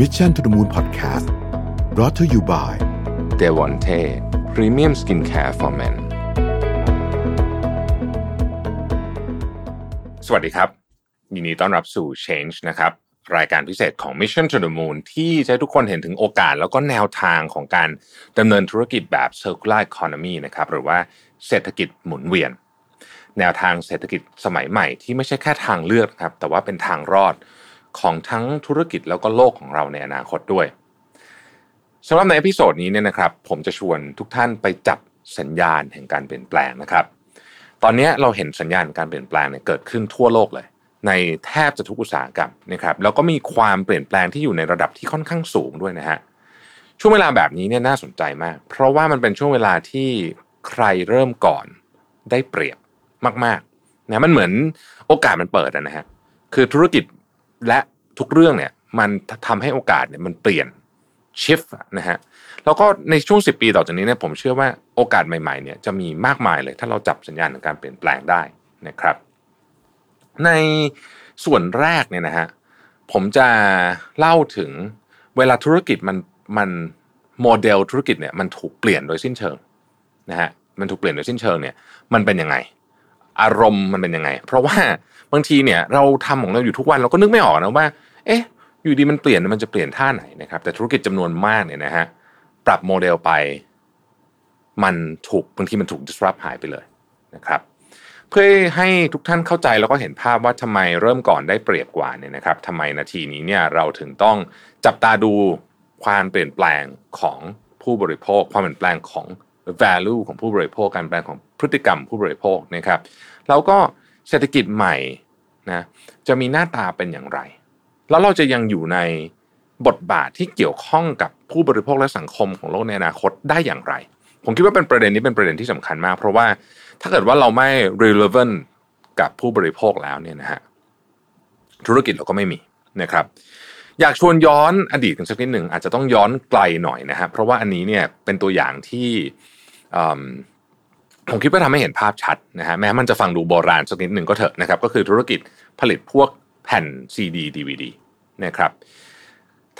Mission to the Moon Podcast brought to you by d e v o n t e Premium Skincare for Men สวัสดีครับ ยินดีต้อนรับสู่ Change นะครับ รายการพิเศษของ Mission to the Moon ที่จะให้ทุกคนเห็นถึงโอกาสแล้วก็แนวทางของการดำเนินธุรกิจแบบ Circular Economy นะครับ หรือว่าเศรษฐกิจหมุนเวียน แนวทางเศรษฐกิจสมัยใหม่ที่ไม่ใช่แค่ทางเลือกครับ แต่ว่าเป็นทางรอด ของทั้งธุรกิจแล้วก็โลกของเราในอนาคตด้วยสำหรับใน episode นี้เนี่ยนะครับผมจะชวนทุกท่านไปจับสัญญาณแห่งการเปลี่ยนแปลงนะครับ ตอนนี้เราเห็นสัญญาณการเปลี่ยนแปลงเนี่ยเกิดขึ้นทั่วโลกเลย ในแทบจะทุกอุตสาหกรรมนะครับแล้วก็มีความเปลี่ยนแปลงที่อยู่ในระดับที่ค่อนข้างสูงด้วยนะฮะช่วงเวลาแบบนี้เนี่ยน่าสนใจมาก เพราะว่ามันเป็นช่วงเวลาที่ใครเริ่มก่อนได้เปรียบมากๆนะมันเหมือนโอกาสมันเปิดนะฮะคือธุรกิจ และทุกเรื่องเนี่ยมันทำให้โอกาสเนี่ยมันเปลี่ยนชิฟนะฮะแล้วก็ในช่วง 10 ปีต่อจากนี้เนี่ยผมเชื่อว่าโอกาสใหม่ๆเนี่ยจะมีมากมายเลย ถ้าเราจับสัญญาณของการเปลี่ยนแปลงได้นะครับ ในส่วนแรกเนี่ยนะฮะผมจะเล่าถึงเวลาธุรกิจมันมันโมเดลธุรกิจเนี่ยมันถูกเปลี่ยนโดยสิ้นเชิงนะฮะมันถูกเปลี่ยนโดยสิ้นเชิงเนี่ยมันเป็นยังไง อารมณ์มันเป็นยังไง เพราะว่าบางทีเนี่ยเราทำของเราอยู่ทุกวันเราก็นึกไม่ออกนะว่า เอ๊ะ อยู่ดีมันเปลี่ยนมันจะเปลี่ยนท่าไหนนะครับ แต่ธุรกิจจำนวนมากเนี่ยนะฮะปรับโมเดลไป มันถูกบางทีมันถูก disrupt หายไปเลยนะครับ เพื่อให้ทุกท่านเข้าใจแล้วก็เห็นภาพว่าทำไมเริ่มก่อนได้เปรียบกว่าเนี่ยนะครับทำไมนาทีนี้เนี่ยเราถึงต้องจับตาดูความเปลี่ยนแปลงของผู้บริโภค ความเปลี่ยนแปลงของ value ของผู้บริโภคการแปลงของพฤติกรรมผู้บริโภคนะครับ แล้วก็เศรษฐกิจใหม่นะจะมีหน้าตาเป็นอย่างไร แล้วเราจะยังอยู่ในบทบาทที่เกี่ยวข้องกับผู้บริโภคและสังคมของโลกในอนาคตได้อย่างไร ผมคิดว่าเป็นประเด็นนี้เป็นประเด็นที่สำคัญมาก เพราะว่าถ้าเกิดว่าเราไม่ relevant กับผู้บริโภคแล้วเนี่ยนะฮะธุรกิจเราก็ไม่มีนะครับ อยากชวนย้อนอดีตกันสักนิดหนึ่งอาจจะต้องย้อนไกลหน่อยนะครับเพราะว่าอันนี้เนี่ยเป็นตัวอย่างที่ ผมคิดว่าทำให้เห็นภาพชัดนะฮะแม้มันจะฟังดูโบราณสักนิดหนึ่งก็เถอะนะครับ ก็คือธุรกิจผลิตพวกแผ่นซีดีดีวีดีนะครับ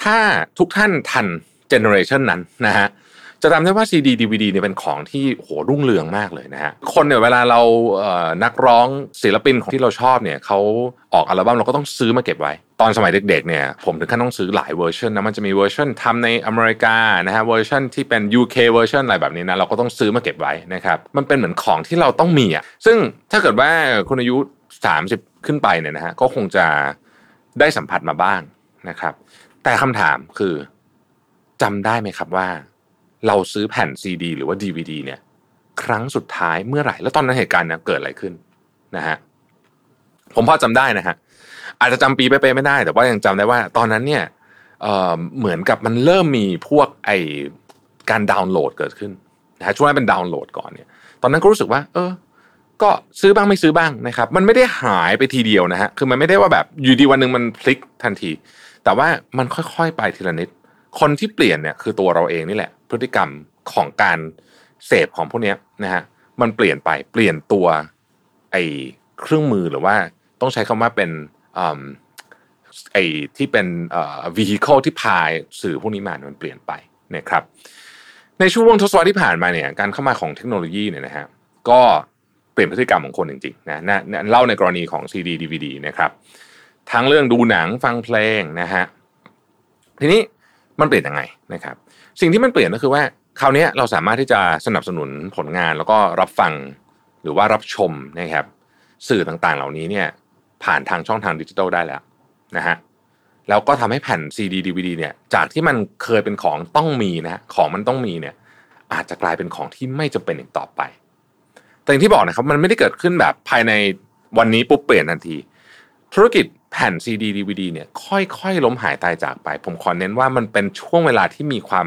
ถ้าทุกท่านทันเจเนอเรชันนั้นนะฮะ จะจำได้ว่า CD DVD เนี่ยเป็นของที่โหรุ่งเรืองมากเลยนะฮะคนเนี่ยเวลาเรานักร้องศิลปินของที่เราชอบเนี่ยเขาออกอัลบั้มเราก็ต้องซื้อมาเก็บไว้ ตอนสมัยเด็กๆเนี่ยผมถึงขั้นต้องซื้อหลายเวอร์ชันนะมันจะมีเวอร์ชันทำในอเมริกานะฮะเวอร์ชันที่เป็น UK เวอร์ชันอะไรแบบนี้นะเราก็ต้องซื้อมาเก็บไว้นะครับมันเป็นเหมือนของที่เราต้องมีอะซึ่งถ้าเกิดว่าคุณอายุ 30 ขึ้นไปเนี่ยนะฮะก็คงจะได้สัมผัสมาบ้างนะครับแต่คำถามคือจำได้ไหมครับว่า เราซื้อแผ่นซีดีหรือว่า DVD เนี่ย ครั้งสุดท้ายเมื่อไหร่ แล้วตอนนั้นเหตุการณ์เนี่ยเกิดอะไรขึ้นนะฮะผมพอจำได้นะฮะอาจจะจำปีไปๆไม่ได้ แต่ว่ายังจำได้ว่า ตอนนั้นเนี่ยเเหมือนกับมันเริ่มมีพวกไอการดาวน์โหลดเกิดขึ้นนะฮะช่วงนั้นเป็นดาวน์โหลดก่อนเนี่ย ตอนนั้นก็รู้สึกว่า เออ ก็ซื้อบ้างไม่ซื้อบ้างนะครับ มันไม่ได้หายไปทีเดียวนะฮะคือมันไม่ได้ว่าแบบอยู่ดีวันหนึ่งมันพลิกทันที แต่ว่ามันค่อยๆไปทีละนิด คนที่เปลี่ยนเนี่ยคือตัวเราเองนี่แหละ พฤติกรรมของการเสพของพวกนี้นะฮะมันเปลี่ยนไปเปลี่ยนตัวไอเครื่องมือหรือว่าต้องใช้คำว่าเป็นไอที่เป็น vehicle ที่พายสื่อพวกนี้มามันเปลี่ยนไปนะครับในช่วงทศวรรษที่ผ่านมาเนี่ยการเข้ามาของเทคโนโลยีเนี่ยนะฮะก็เปลี่ยนพฤติกรรมของคนจริงๆนะนะเล่าในกรณีของ CD DVD นะครับทั้งเรื่องดูหนังฟังเพลงนะฮะทีนี้ มันเปลี่ยนยังไงนะครับ สิ่งที่มันเปลี่ยนก็คือว่าคราวนี้เราสามารถที่จะสนับสนุนผลงานแล้วก็รับฟังหรือว่ารับชมนะครับ สื่อต่างๆเหล่านี้เนี่ยผ่านทางช่องทางดิจิทัลได้แล้วนะฮะแล้วก็ทำให้แผ่น CD DVD เนี่ยจากที่มันเคยเป็นของต้องมีนะของมันต้องมีเนี่ยอาจจะกลายเป็นของที่ไม่จำเป็นอีกต่อไป แต่อย่างที่บอกนะครับมันไม่ได้เกิดขึ้นแบบภายในวันนี้ปุ๊บเปลี่ยนทันที ธุรกิจ แผ่น CD DVD เนี่ยค่อยๆล้มหายตายจากไป ผมขอเน้นว่ามันเป็นช่วงเวลาที่มีความ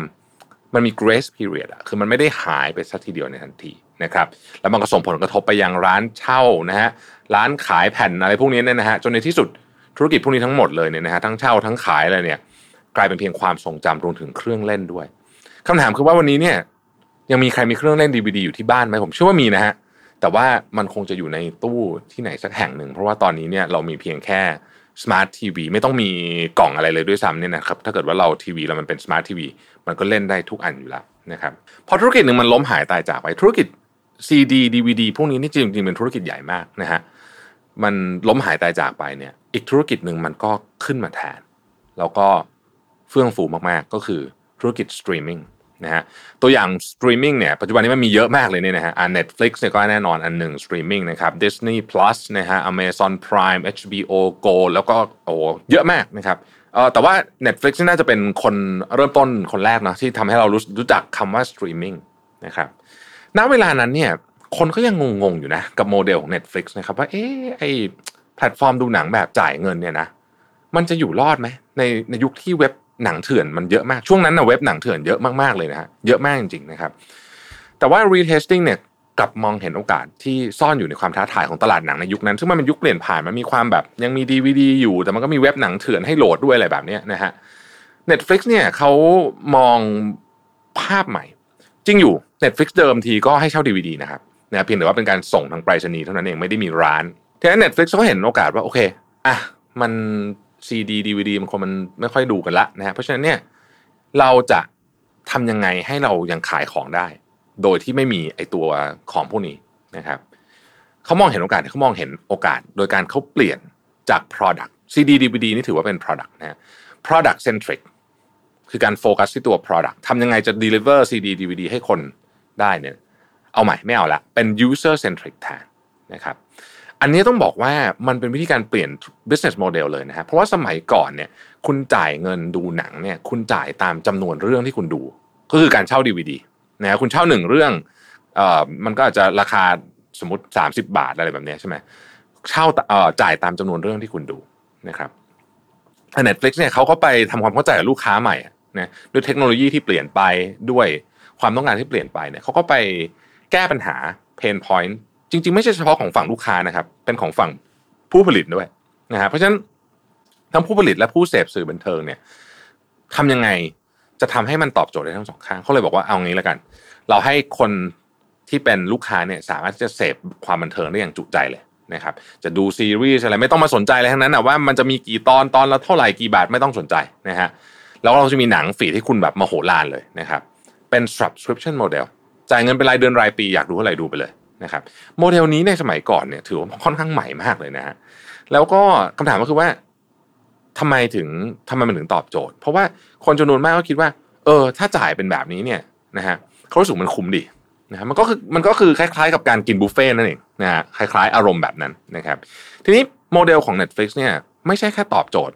มันมี grace period อะคือมันไม่ได้หายไปสักทีเดียวในทันทีนะครับแล้วมันก็ส่งผลกระทบไปยังร้านเช่านะฮะร้านขายแผ่นอะไรพวกนี้เนี่ยนะฮะจนในที่สุดธุรกิจพวกนี้ทั้งหมดเลยเนี่ยนะฮะทั้งเช่าทั้งขายอะไรเนี่ยกลายเป็นเพียงความทรงจำรวมถึงเครื่องเล่นด้วยคำถามคือว่าวันนี้เนี่ยยังมีใครมีเครื่องเล่น DVD อยู่ที่บ้านไหมผมเชื่อว่ามีนะฮะแต่ว่ามันคงจะอยู่ในตู้ที่ไหนสักแห่งหนึ่ง เพราะว่าตอนนี้เนี่ยเรามีเพียงแค่ smart TV ไม่ต้องมีกล่องอะไรเลยด้วยซ้ำเนี่ยนะครับถ้าเกิดว่าเราทีวีเรามันเป็น smart TV มันก็เล่นได้ทุกอันอยู่แล้วนะครับพอธุรกิจหนึ่งมันล้มหายตายจากไปธุรกิจ CD DVD พวกนี้นี่จริงๆเป็นธุรกิจใหญ่มากนะฮะมันล้มหายตายจากไปเนี่ย อีกธุรกิจหนึ่งมันก็ขึ้นมาแทน แล้วก็เฟื่องฟูมากๆก็คือธุรกิจสตรีมมิ่ง นะฮะตัวอย่างสตรีมมิ่งเนี่ยปัจจุบันนี้มันมีเยอะมากเลยเนี่ยนะฮะอ่า Netflix เนี่ยก็แน่นอนอันหนึ่งสตรีมมิ่งนะครับ Disney Plus นะฮะ Amazon Prime HBO Go แล้วก็โอ้เยอะมากนะครับเออแต่ว่า Netflix นี่น่าจะเป็นคนเริ่มต้นคนแรกนะที่ทำให้เรารู้รู้จักคำว่าสตรีมมิ่งนะครับณเวลานั้นเนี่ยคนก็ยังงงๆอยู่นะกับโมเดลของ Netflix นะครับว่าเอ๊ะไอแพลตฟอร์มดูหนังแบบจ่ายเงินเนี่ยนะมันจะอยู่รอดไหมในในยุคที่เว็บ หนังเถื่อนมันเยอะมากช่วงนั้นนะเว็บหนังเถื่อนเยอะมากๆเลยนะฮะเยอะมากจริงๆนะครับ แต่ว่า retesting เนี่ยกลับมองเห็นโอกาสที่ซ่อนอยู่ในความท้าทายของตลาดหนังในยุคนั้น ซึ่งมันเป็นยุคเปลี่ยนผ่านมันมีความแบบยังมี DVD อยู่ แต่มันก็มีเว็บหนังเถื่อนให้โหลดด้วยอะไรแบบนี้นะฮะ Netflix เนี่ยเขามองภาพใหม่ จริงอยู่ Netflix เดิมทีก็ให้เช่า DVD นะครับนะเพียงแต่ว่าเป็นการส่งทางไปรษณีย์เท่านั้นเองไม่ได้มีร้านทีนี้ Netflix เขาเห็นโอกาสว่าโอเคอะมัน CD DVD มันคงมันไม่ค่อยดูกันละนะฮะเพราะฉะนั้นเนี่ยเราจะทำยังไงให้เรายังขายของได้ โดยที่ไม่มีไอตัวของพวกนี้นะครับเขามองเห็นโอกาสเขามองเห็นโอกาส โดยการเขาเปลี่ยนจาก product CD DVD นี่ถือว่าเป็น product นะฮะ product centric คือการโฟกัสที่ตัว product ทำยังไงจะ deliver CD DVD ให้คนได้เนี่ย เอาใหม่ไม่เอาละ เป็น user centric แทนนะครับ อันนี้ต้องบอกว่ามันเป็นวิธีการเปลี่ยน business model เลยนะฮะเพราะว่าสมัยก่อนเนี่ยคุณจ่ายเงินดูหนังเนี่ยคุณจ่ายตามจำนวนเรื่องที่คุณดู ก็คือการเช่า DVD นะฮะคุณเช่าหนึ่งเรื่องเอ่อมันก็อาจจะราคาสมมติ 30 บาทอะไรแบบนี้ใช่ไหมเช่าเอ่อจ่ายตามจำนวนเรื่องที่คุณดูนะครับแต่ Netflix เนี่ยเขาก็ไปทำความเข้าใจกับลูกค้าใหม่นะด้วยเทคโนโลยีที่เปลี่ยนไปด้วยความต้องการที่เปลี่ยนไปเนี่ยเขาก็ไปแก้ปัญหา pain point จริง ๆ ไม่ใช่เฉพาะของฝั่งลูกค้านะครับ เป็นของฝั่งผู้ผลิตด้วยนะฮะเพราะฉะนั้นทั้งผู้ผลิตและผู้เสพสื่อบันเทิงเนี่ยทำยังไงจะทำให้มันตอบโจทย์ได้ทั้งสองข้างเขาเลยบอกว่าเอางี้แล้วกัน เราให้คนที่เป็นลูกค้าเนี่ยสามารถจะเสพความบันเทิงได้อย่างจุใจเลยนะครับ จะดูซีรีส์อะไรไม่ต้องมาสนใจอะไรทั้งนั้นนะว่ามันจะมีกี่ตอนตอนละเท่าไหร่กี่บาทไม่ต้องสนใจนะฮะแล้วเราจะมีหนังฝีที่คุณแบบมโหฬารเลยนะครับเป็น subscription model จ่ายเงินเป็นรายเดือนรายปีอยากดูเท่าไหร่ดูไปเลย นะครับโมเดลนี้ในสมัยก่อนเนี่ยถือว่าค่อนข้างใหม่มากเลยนะฮะแล้วก็คำถามก็คือว่าทำไมถึงทำไมมันถึงตอบโจทย์ เพราะว่าคนจำนวนมากก็คิดว่า เออ ถ้าจ่ายเป็นแบบนี้เนี่ยนะฮะเขารู้สึกมันคุ้มดีนะฮะมันก็คือมันก็คือคล้ายๆ กับการกินบุฟเฟ่นั่นเองนะฮะคล้ายๆ อารมณ์แบบนั้นนะครับ ทีนี้โมเดลของ Netflix เนี่ยไม่ใช่แค่ตอบโจทย์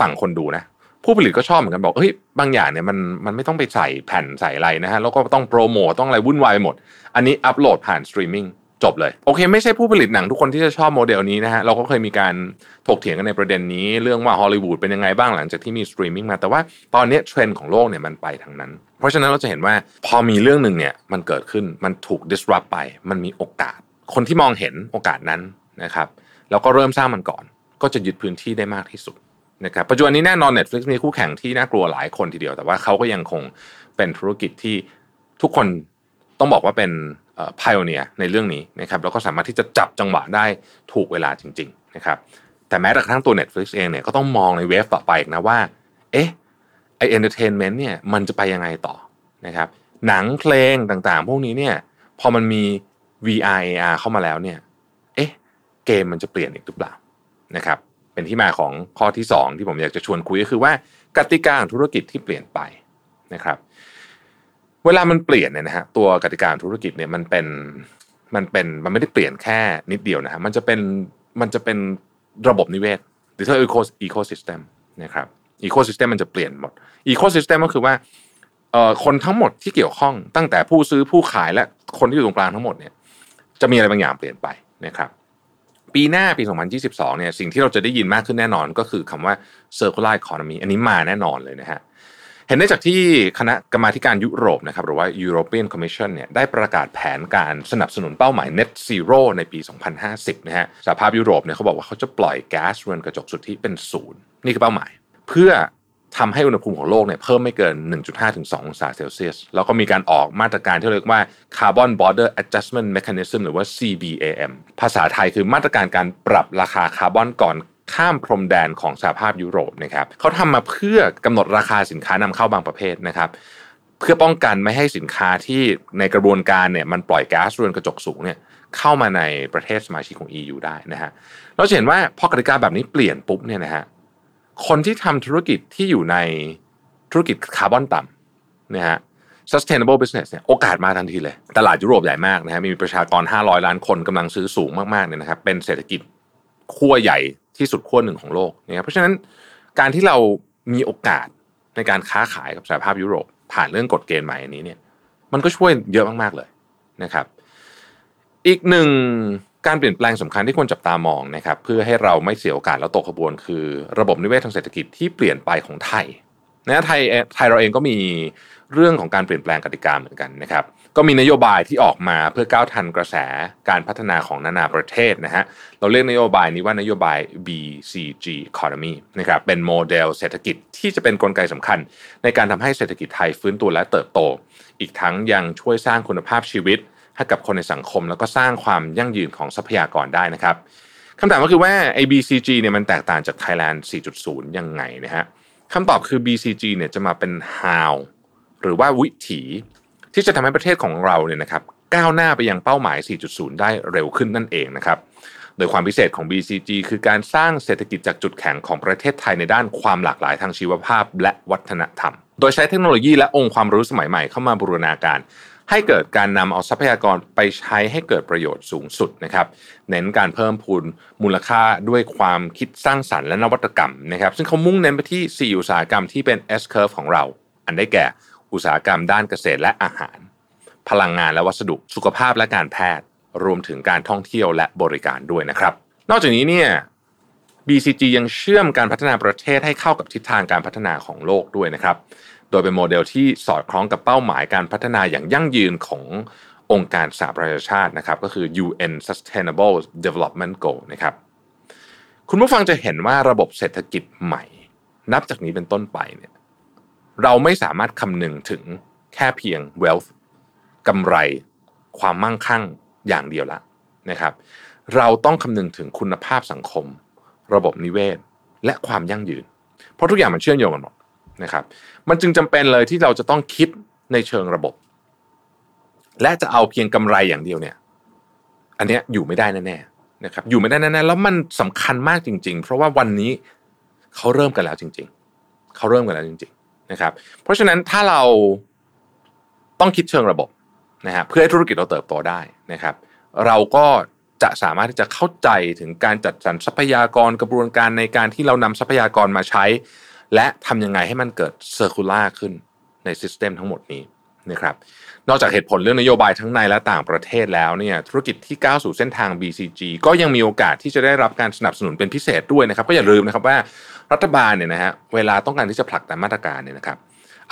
ฝั่งคนดูนะ ผู้ผลิตก็ชอบเหมือนกันบอกเฮ้ยบางอย่างเนี่ยมันมันไม่ต้องไปใส่แผ่นใส่อะไรนะฮะแล้วก็ต้องโปรโมทต้องอะไรวุ่นวายหมด อันนี้อัปโหลดผ่านสตรีมมิ่งจบเลยโอเค ไม่ใช่ผู้ผลิตหนังทุกคนที่จะชอบโมเดลนี้นะฮะเราก็เคยมีการถกเถียงกันในประเด็นนี้ เรื่องว่าฮอลลีวูดเป็นยังไงบ้างหลังจากที่มีสตรีมมิ่งมาแต่ว่าตอนนี้เทรนด์ของโลกเนี่ยมันไปทางนั้น เพราะฉะนั้นเราจะเห็นว่าพอมีเรื่องหนึ่งเนี่ยมันเกิดขึ้นมันถูก disrupt ไป มันมีโอกาส คนที่มองเห็นโอกาสนั้นนะครับแล้วก็เริ่มสร้างมันก่อน ก็จะยึดพื้นที่ได้มากที่สุด นะครับปัจจุบันนี้แน่นอน Netflix มีคู่แข่งที่น่ากลัวหลายคนทีเดียว แต่ว่าเขาก็ยังคงเป็นธุรกิจที่ทุกคนต้องบอกว่าเป็น pioneer ในเรื่องนี้นะครับแล้วก็สามารถที่จะจับจังหวะได้ถูกเวลาจริง ๆ นะครับ แต่แม้กระทั่งตัว Netflix เองเนี่ยก็ต้องมองใน wave ต่อไปนะว่า เอ๊ะไอ entertainment เนี่ยมันจะไปยังไงต่อนะครับหนังเพลงต่างๆ พวกนี้เนี่ยพอมันมี VR AR เข้ามาแล้วเนี่ย เอ๊ะ เกมมันจะเปลี่ยนอีกหรือเปล่านะครับ เป็นที่มาของข้อที่ 2 ที่ผมอยากจะชวนคุยก็คือว่ากติกาของธุรกิจที่เปลี่ยนไปนะครับ เวลามันเปลี่ยนเนี่ยนะฮะตัวกติกาธุรกิจเนี่ยมันเป็นมันเป็นมันไม่ได้เปลี่ยนแค่นิดเดียวนะฮะมันจะเป็นมันจะเป็นระบบนิเวศหรือถ้า eco ecosystemนะครับ ecosystem มันจะเปลี่ยนหมด ecosystem ก็คือว่าเอ่อคนทั้งหมดที่เกี่ยวข้องตั้งแต่ผู้ซื้อผู้ขายและคนที่อยู่ตรงกลางทั้งหมดเนี่ยจะมีอะไรบางอย่างเปลี่ยนไปนะครับ ปีหน้าปี 2022 เนี่ยสิ่งที่เราจะได้ยินมากขึ้นแน่นอนก็คือคำว่า circular economy อันนี้มาแน่นอนเลยนะฮะเห็นได้จากที่คณะกรรมาการยุโรปนะครับหรือว่า European Commission เนี่ยได้ประกาศแผนการสนับสนุนเป้าหมาย Net Zero ในปี 2050 นะฮะสหภาพยุโรปเนี่ยเขาบอกว่าเขาจะปล่อยแก๊สเรือนกระจกสุทธิเป็นศูนย์นี่คือเป้าหมาย เพื่อ ทำให้อุณหภูมิของโลกเนี่ยเพิ่มไม่เกิน 1.5 ถึง 2 องศาเซลเซียส แล้วก็มีการออกมาตรการที่เรียกว่า Carbon Border Adjustment Mechanism หรือว่า CBAM ภาษาไทยคือมาตรการการปรับราคาคาร์บอนก่อนข้ามพรมแดนของสหภาพยุโรปนะครับเขาทำมาเพื่อกำหนดราคาสินค้านำเข้าบางประเภทนะครับ เพื่อป้องกันไม่ให้สินค้าที่ในกระบวนการเนี่ยมันปล่อยก๊าซเรือนกระจกสูงเนี่ยเข้ามาในประเทศสมาชิกของ EU ได้นะฮะเราจะเห็นว่าพอกติกาแบบนี้เปลี่ยนปุ๊บเนี่ยนะฮะ คนที่ทำธุรกิจที่อยู่ในธุรกิจคาร์บอนต่ำนะฮะ sustainable business เนี่ยโอกาสมาทันทีเลย ตลาดยุโรปใหญ่มากนะฮะมีประชากร 500 ล้านคนกำลังซื้อสูงมากๆเนี่ยนะครับเป็นเศรษฐกิจขั้วใหญ่ที่สุดขั้วหนึ่งของโลกนะครับเพราะฉะนั้นการที่เรามีโอกาสในการค้าขายกับสหภาพยุโรป ผ่านเรื่องกฎเกณฑ์ใหม่อันนี้เนี่ยมันก็ช่วยเยอะมากๆเลยนะครับ อีกหนึ่ง การเปลี่ยนแปลงสำคัญที่ควรจับตามองนะครับเพื่อให้เราไม่เสียโอกาสแล้วตกขบวน คือระบบนิเวศทางเศรษฐกิจที่เปลี่ยนไปของไทยนะไทยไทยเราเองก็มีเรื่องของการเปลี่ยนแปลงกติกาเหมือนกันนะครับก็มีนโยบายที่ออกมาเพื่อก้าวทันกระแสการพัฒนาของนานาประเทศนะฮะเราเรียกนโยบายนี้ว่านโยบาย BCG Economy นะครับเป็นโมเดลเศรษฐกิจที่จะเป็นนกลไกสำคัญ ในการทำให้เศรษฐกิจไทยฟื้นตัวและเติบโต อีกทั้งยังช่วยสร้างคุณภาพชีวิต ให้กับคนในสังคม แล้วก็สร้างความยั่งยืนของทรัพยากรได้นะครับคำถามก็คือว่า ABCG เนี่ยมันแตกต่างจาก Thailand 4.0 ยังไงนะฮะคำตอบคือ BCG เนี่ยจะมาเป็น how หรือว่าวิถีที่จะทำให้ประเทศของเราเนี่ยนะครับก้าวหน้าไปยังเป้าหมาย 4.0 ได้เร็วขึ้นนั่นเองนะครับ โดยความพิเศษของ BCG คือการสร้างเศรษฐกิจจากจุดแข็งของประเทศไทยในด้านความหลากหลายทางชีวภาพและวัฒนธรรม โดยใช้เทคโนโลยีและองค์ความรู้สมัยใหม่เข้ามาบูรณาการ ให้เกิดการนำเอาทรัพยากรไปใช้ให้เกิดประโยชน์สูงสุดนะครับ เน้นการเพิ่มพูนมูลค่าด้วยความคิดสร้างสรรค์และนวัตกรรมนะครับ ซึ่งเขามุ่งเน้นไปที่ 4 อุตสาหกรรมที่เป็น S curve ของเรา อันได้แก่ อุตสาหกรรมด้านเกษตรและอาหาร พลังงานและวัสดุ สุขภาพและการแพทย์ รวมถึงการท่องเที่ยวและบริการด้วยนะครับ นอกจากนี้เนี่ย BCG ยังเชื่อมการพัฒนาประเทศให้เข้ากับทิศทางการพัฒนาของโลกด้วยนะครับ โดยเป็นโมเดลที่สอดคล้องกับเป้าหมายการพัฒนาอย่างยั่งยืนขององค์การสหประชาชาตินะครับก็คือ UN Sustainable Development Goal นะครับคุณผู้ฟังจะเห็นว่าระบบเศรษฐกิจใหม่ นับจากนี้เป็นต้นไปเนี่ยเราไม่สามารถคำนึงถึงแค่เพียง wealth กำไร ความมั่งคั่งอย่างเดียวละนะครับ เราต้องคำนึงถึงคุณภาพสังคม ระบบนิเวศ และความยั่งยืน เพราะทุกอย่างมันเชื่อมโยงกันหมด นะครับ มันจึงจำเป็นเลยที่เราจะต้องคิดในเชิงระบบ และจะเอาเพียงกำไรอย่างเดียวเนี่ย อันนี้อยู่ไม่ได้แน่ๆนะครับ อยู่ไม่ได้แน่ๆแล้วมันสำคัญมากจริง ๆ เพราะว่าวันนี้เขาเริ่มกันแล้วจริง ๆเขาเริ่มกันแล้วจริง ๆ นะครับ เพราะฉะนั้นถ้าเราต้องคิดเชิงระบบนะฮะเพื่อให้ธุรกิจเราเติบโตได้นะครับ เราก็จะสามารถที่จะเข้าใจถึงการจัดสรรทรัพยากรกระบวนการในการที่เรานำทรัพยากรมาใช้ และทำยังไงให้มันเกิดเซอร์คูลาขึ้นในซิสเต็มทั้งหมดนี้นะครับนอกจากเหตุผลเรื่องนโยบายทั้งในและต่างประเทศแล้วเนี่ยธุรกิจที่ก้าวสู่เส้นทาง BCG ก็ยังมีโอกาสที่จะได้รับการสนับสนุนเป็นพิเศษด้วยนะครับ ก็อย่าลืมนะครับว่ารัฐบาลเนี่ยนะฮะเวลาต้องการที่จะผลักดันมาตรการเนี่ยนะครับ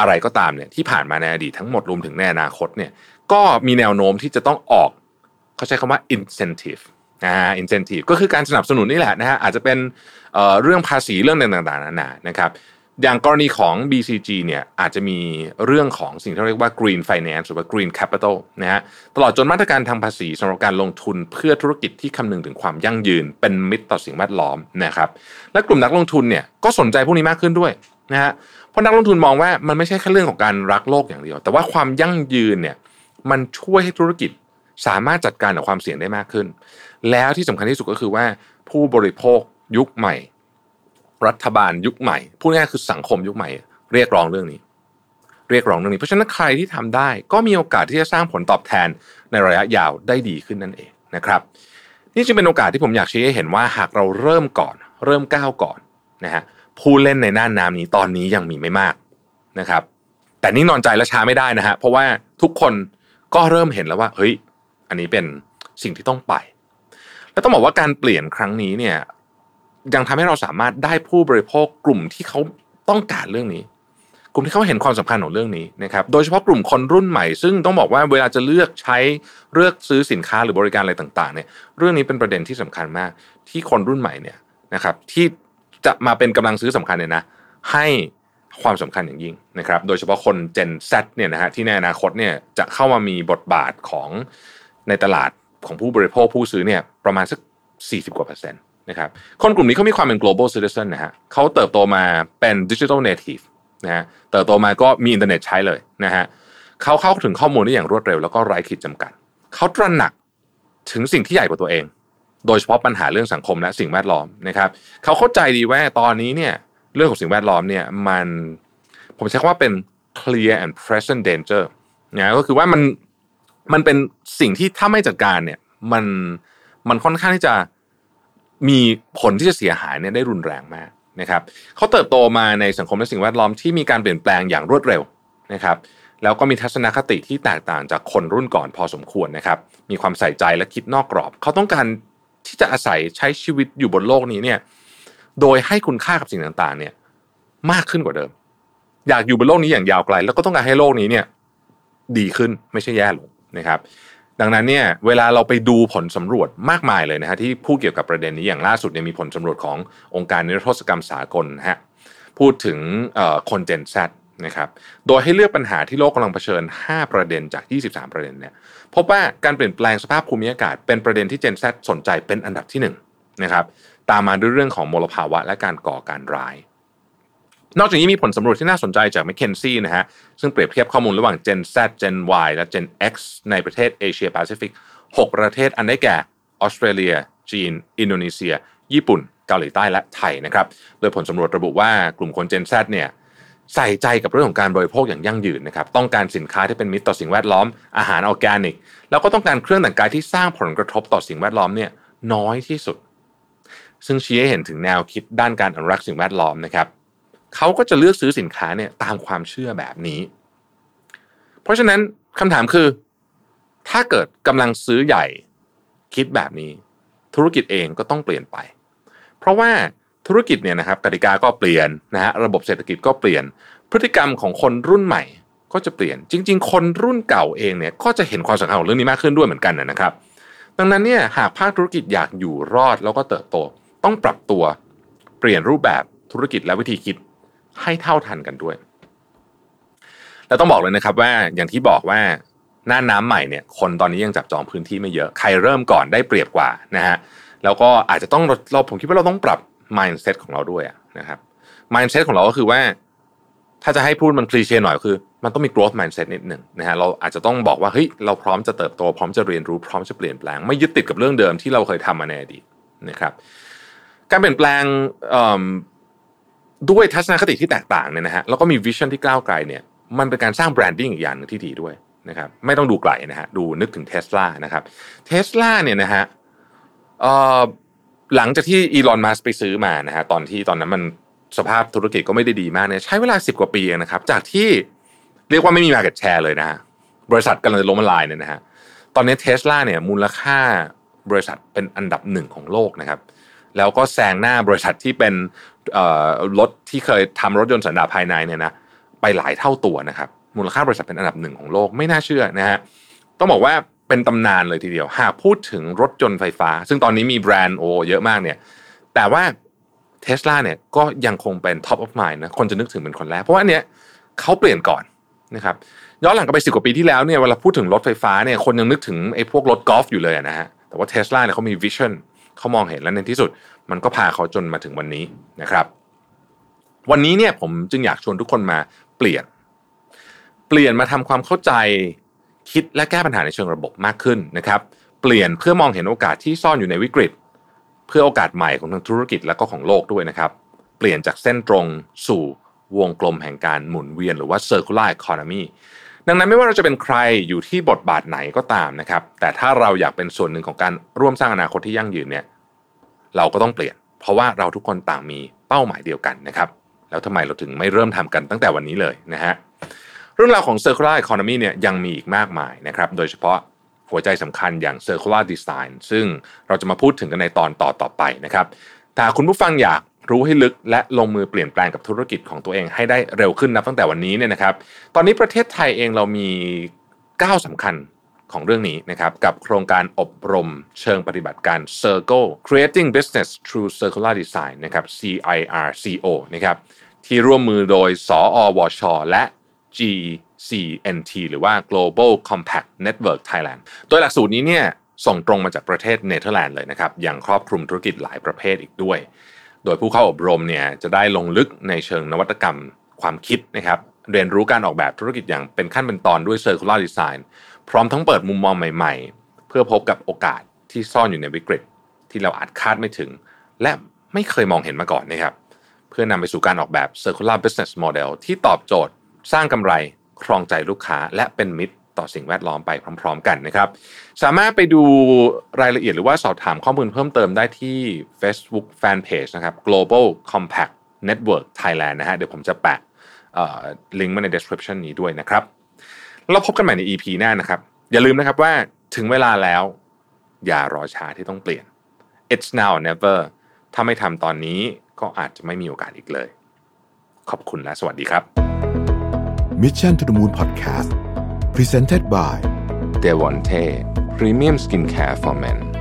อะไรก็ตามเนี่ยที่ผ่านมาในอดีตทั้งหมดรวมถึงในอนาคตเนี่ยก็มีแนวโน้มที่จะต้องออกเขาใช้คำว่า incentive อ่า incentive ก็คือการสนับสนุนนี่แหละนะฮะอาจจะเป็นเอ่อเรื่องภาษีเรื่องต่างๆนานานะครับอย่างกรณีของ BCG เนี่ยอาจจะมีเรื่องของสิ่งที่เรียกว่า Green Finance หรือว่า Green Capital นะฮะตลอดจนมาตรการทางภาษีสำหรับการลงทุนเพื่อธุรกิจที่คำนึงถึงความยั่งยืน เป็นมิตรต่อสิ่งแวดล้อมนะครับและกลุ่มนักลงทุนเนี่ยก็สนใจพวกนี้มากขึ้นด้วยนะฮะเพราะนักลงทุนมองว่ามันไม่ใช่แค่เรื่องของการรักโลกอย่างเดียว แต่ว่าความยั่งยืนเนี่ยมันช่วยให้ธุรกิจ สามารถจัดการกับความเสี่ยงได้มากขึ้น แล้วที่สำคัญที่สุดก็คือว่าผู้บริโภคยุคใหม่ รัฐบาลยุคใหม่พูดง่ายคือสังคมยุคใหม่ เรียกร้องเรื่องนี้ เรียกร้องเรื่องนี้ เพราะฉะนั้นใครที่ทำได้ ก็มีโอกาสที่จะสร้างผลตอบแทนในระยะยาวได้ดีขึ้นนั่นเองนะครับ นี่จึงเป็นโอกาสที่ผมอยากชี้ให้เห็นว่าหากเราเริ่มก่อน เริ่มก้าวก่อนนะฮะผู้เล่นในน่านน้ำนี้ตอนนี้ยังมีไม่มากนะครับ แต่นี่นอนใจและช้าไม่ได้นะฮะเพราะว่าทุกคนก็เริ่มเห็นแล้วว่าเฮ้ย อันนี้เป็นสิ่งที่ต้องไป แล้วต้องบอกว่าการเปลี่ยนครั้งนี้เนี่ยยังทำให้เราสามารถได้ผู้บริโภคกลุ่มที่เขาต้องการเรื่องนี้ กลุ่มที่เขาเห็นความสำคัญของเรื่องนี้นะครับโดยเฉพาะกลุ่มคนรุ่นใหม่ ซึ่งต้องบอกว่าเวลาจะเลือกใช้เลือกซื้อสินค้าหรือบริการอะไรต่างๆเนี่ยเรื่องนี้เป็นประเด็นที่สำคัญมาก ที่คนรุ่นใหม่เนี่ยนะครับที่จะมาเป็นกำลังซื้อสำคัญเนี่ยนะให้ความสำคัญอย่างยิ่งนะครับ โดยเฉพาะคน Gen Z เนี่ยนะฮะที่ในอนาคตเนี่ยจะเข้ามามีบทบาทของ ตลาดของผู้บริโภคผู้ซื้อเนี่ยประมาณสัก 40 กว่าเปอร์เซ็นต์นะครับคนกลุ่มนี้เขามีความเป็น global citizen นะฮะเขาเติบโตมาเป็น digital native นะฮะเติบโตมาก็มีอินเทอร์เน็ตใช้เลยนะฮะเขาเข้าถึงข้อมูลได้อย่างรวดเร็วแล้วก็ไร้ขีดจำกัด เขาตระหนักถึงสิ่งที่ใหญ่กว่าตัวเอง โดยเฉพาะปัญหาเรื่องสังคมและสิ่งแวดล้อมนะครับเขาเข้าใจดีว่าตอนนี้เนี่ยเรื่องของสิ่งแวดล้อมเนี่ยมันผมใช้คำว่าเป็น clear and present danger นะก็คือว่ามัน มันเป็นสิ่งที่ถ้าไม่จัดการเนี่ย มันมันค่อนข้างที่จะมีผลที่จะเสียหายเนี่ยได้รุนแรงมากนะครับเขาเติบโตมาในสังคมและสิ่งแวดล้อมที่มีการเปลี่ยนแปลงอย่างรวดเร็วนะครับแล้วก็มีทัศนคติที่แตกต่างจากคนรุ่นก่อนพอสมควรนะครับ มีความใส่ใจและคิดนอกกรอบ เขาต้องการที่จะอาศัยใช้ชีวิตอยู่บนโลกนี้เนี่ย โดยให้คุณค่ากับสิ่งต่างๆ เนี่ย มากขึ้นกว่าเดิม อยากอยู่บนโลกนี้อย่างยาวไกล แล้วก็ต้องการให้โลกนี้เนี่ย ดีขึ้นไม่ใช่แย่ลง นะครับดังนั้นเนี่ยเวลาเราไปดูผลสำรวจมากมายเลยนะฮะที่พูดเกี่ยวกับประเด็นนี้อย่างล่าสุดเนี่ยมีผลสำรวจขององค์การนิรโทษกรรมสากลนะฮะพูดถึงคนเจนแซนะครับโดยให้เลือกปัญหาที่โลกกำลังเผชิญ 5 ประเด็นจาก 23 ประเด็นเนี่ยพบว่าการเปลี่ยนแปลงสภาพภูมิอากาศ เป็นประเด็นที่เจนแซสนใจเป็นอันดับที่1นนะครับตามมาด้วยเรื่องของมลภาวะและการก่อการร้าย นอกจากนี้มีผลสำรวจที่น่าสนใจจาก m c k เคนซี่นะฮะซึ่งเปรียบเทียบข้อมูลระหว่าง Gen Z Gen Y และ Gen X ในประเทศเอเชียแปซิฟิก6ประเทศอันได้แก่ออสเตรเลีย จีน อินโดนีเซีย ญี่ปุ่น เกาหลีใต้และไทยนะครับ โดยผลสำรวจระบุว่ากลุ่มคน Gen Z เนี่ยใส่ใจกับเรื่องของการบริโภคอย่างยั่งยืนนะครับ ต้องการสินค้าที่เป็นมิตรต่อสิ่งแวดล้อม อาหารออร์แกนิก แล้วก็ต้องการเครื่องแต่งกายที่สร้างผลกระทบต่อสิ่งแวดล้อมเนี่ยน้อยที่สุด ซึ่งชี้ให้เห็นถึงแนวคิดด้านการอนุรักษ์สิ่งแวดล้อมนะครับ เขาก็จะเลือกซื้อสินค้าเนี่ยตามความเชื่อแบบนี้ เพราะฉะนั้นคำถามคือ ถ้าเกิดกำลังซื้อใหญ่คิดแบบนี้ ธุรกิจเองก็ต้องเปลี่ยนไป เพราะว่าธุรกิจเนี่ยนะครับกติกาก็เปลี่ยนนะฮะระบบเศรษฐกิจก็เปลี่ยน พฤติกรรมของคนรุ่นใหม่ก็จะเปลี่ยน จริง ๆ คนรุ่นเก่าเองเนี่ยก็จะเห็นความสำคัญของเรื่องนี้มากขึ้นด้วยเหมือนกันนะครับ ดังนั้นเนี่ยหากภาคธุรกิจอยากอยู่รอดแล้วก็เติบโต ต้องปรับตัวเปลี่ยนรูปแบบธุรกิจและวิธีคิด ให้เท่าทันกันด้วยแล้วต้องบอกเลยนะครับว่าอย่างที่บอกว่าหน้าน้ำใหม่เนี่ยคนตอนนี้ยังจับจองพื้นที่ไม่เยอะใครเริ่มก่อนได้เปรียบกว่านะฮะแล้วก็อาจจะต้องเราผมคิดว่าเราต้องปรับ mindset ของเราด้วยนะครับ mindset ของเราก็คือว่า ถ้าจะให้พูดมัน cliché หน่อยคือ มันต้องมี growth mindset นิดหนึ่งนะฮะเราอาจจะต้องบอกว่าเฮ้ยเราพร้อมจะเติบโตพร้อมจะเรียนรู้พร้อมจะเปลี่ยนแปลง ไม่ยึดติดกับเรื่องเดิมที่เราเคยทำมาในอดีตนะครับ การเปลี่ยนแปลง ด้วยทัศนคติที่แตกต่างเนี่ยนะฮะแล้วก็มี vision ที่ก้าวไกลเนี่ยมันเป็นการสร้าง branding อีกอย่างนึงที่ดีด้วยนะครับไม่ต้องดูไกลนะฮะดูนึกถึงเทสลานะครับเทสลาเนี่ยนะฮะหลังจากที่อีลอนมัสไปซื้อมานะฮะตอนที่ตอนนั้นมันสภาพธุรกิจก็ไม่ได้ดีมากเนี่ยใช้เวลาสิบกว่าปีนะครับ จากที่เรียกว่าไม่มี market share เลยนะฮะบริษัทกำลังจะล้มละลายเนี่ยนะฮะตอนนี้เทสลาเนี่ยมูลค่าบริษัทเป็นอันดับหนึ่งของโลกนะครับ แล้วก็แซงหน้าบริษัทที่เป็น รถที่เคยทำรถยนต์สันดาปภายในเนี่ยนะไปหลายเท่าตัวนะครับมูลค่าบริษัทเป็นอันดับหนึ่งของโลกไม่น่าเชื่อนะฮะต้องบอกว่าเป็นตำนานเลยทีเดียว หากพูดถึงรถยนต์ไฟฟ้า ซึ่งตอนนี้มีแบรนด์โอเยอะมากเนี่ยแต่ว่าเทสลาเนี่ยก็ยังคงเป็น top of mind นะคนจะนึกถึงเป็นคนแรก เพราะว่าเนี้ยเขาเปลี่ยนก่อนนะครับย้อนหลังกลับไปสิบกว่าปีที่แล้วเนี่ยเวลาพูดถึงรถไฟฟ้าเนี่ยคนยังนึกถึงไอ้พวกรถกอล์ฟอยู่เลยนะฮะแต่ว่าเทสลาเนี่ยเขามีวิชั่น เขามองเห็นแล้วในที่สุด มันก็พาเขาจนมาถึงวันนี้นะครับ วันนี้เนี่ยผมจึงอยากชวนทุกคนมาเปลี่ยน เปลี่ยนมาทำความเข้าใจคิดและแก้ปัญหาในเชิงระบบมากขึ้นนะครับ เปลี่ยนเพื่อมองเห็นโอกาสที่ซ่อนอยู่ในวิกฤต เพื่อโอกาสใหม่ของทางธุรกิจและก็ของโลกด้วยนะครับ เปลี่ยนจากเส้นตรงสู่วงกลมแห่งการหมุนเวียนหรือว่า circular economy ดังนั้นไม่ว่าเราจะเป็นใครอยู่ที่บทบาทไหนก็ตามนะครับ แต่ถ้าเราอยากเป็นส่วนหนึ่งของการร่วมสร้างอนาคตที่ยั่งยืนเนี่ยเราก็ต้องเปลี่ยน เพราะว่าเราทุกคนต่างมีเป้าหมายเดียวกันนะครับ แล้วทำไมเราถึงไม่เริ่มทำกันตั้งแต่วันนี้เลยนะฮะเรื่องราวของ circular economy เนี่ยยังมีอีกมากมายนะครับ โดยเฉพาะหัวใจสำคัญอย่าง circular design ซึ่งเราจะมาพูดถึงกันในตอนต่อต่อไปนะครับถ้าคุณผู้ฟังอยาก รู้ให้ลึกและลงมือเปลี่ยนแปลงกับธุรกิจของตัวเองให้ได้เร็วขึ้นนับตั้งแต่วันนี้เนี่ยนะครับ ตอนนี้ประเทศไทยเองเรามีก้าวสำคัญของเรื่องนี้นะครับ กับโครงการอบรมเชิงปฏิบัติการ Circle Creating Business Through Circular Design นะครับ CIRCO นะครับที่ร่วมมือโดย สอวช และ GCNT หรือว่า Global Compact Network Thailand โดยหลักสูตรนี้เนี่ยส่งตรงมาจากประเทศเนเธอร์แลนด์เลยนะครับ ยังครอบคลุมธุรกิจหลายประเภทอีกด้วย โดยผู้เข้าอบรมเนี่ยจะได้ลงลึกในเชิงนวัตกรรมความคิดนะครับ เรียนรู้การออกแบบธุรกิจอย่างเป็นขั้นเป็นตอนด้วย Circular Design พร้อมทั้งเปิดมุมมองใหม่ๆ เพื่อพบกับโอกาสที่ซ่อนอยู่ในวิกฤต ที่เราอาจคาดไม่ถึง และไม่เคยมองเห็นมาก่อนนะครับ เพื่อนำไปสู่การออกแบบ Circular Business Model ที่ตอบโจทย์ สร้างกำไร ครองใจลูกค้า และเป็นมิตร ต่อสิ่งแวดล้อมไปพร้อม ๆ กันนะครับ สามารถไปดูรายละเอียดหรือว่าสอบถามข้อมูลเพิ่มเติมได้ที่ Facebook Fanpage นะครับ Global Compact Network Thailand นะฮะเดี๋ยวผมจะแปะลิงก์มาใน description นี้ด้วยนะครับ เราพบกันใหม่ใน EP หน้านะครับ อย่าลืมนะครับว่าถึงเวลาแล้ว อย่ารอช้าที่ต้องเปลี่ยน it's now or never ถ้าไม่ทำตอนนี้ก็อาจจะไม่มีโอกาสอีกเลย ขอบคุณและสวัสดีครับ Mission to the Moon Podcast Presented by d e v o n t e Premium Skincare for Men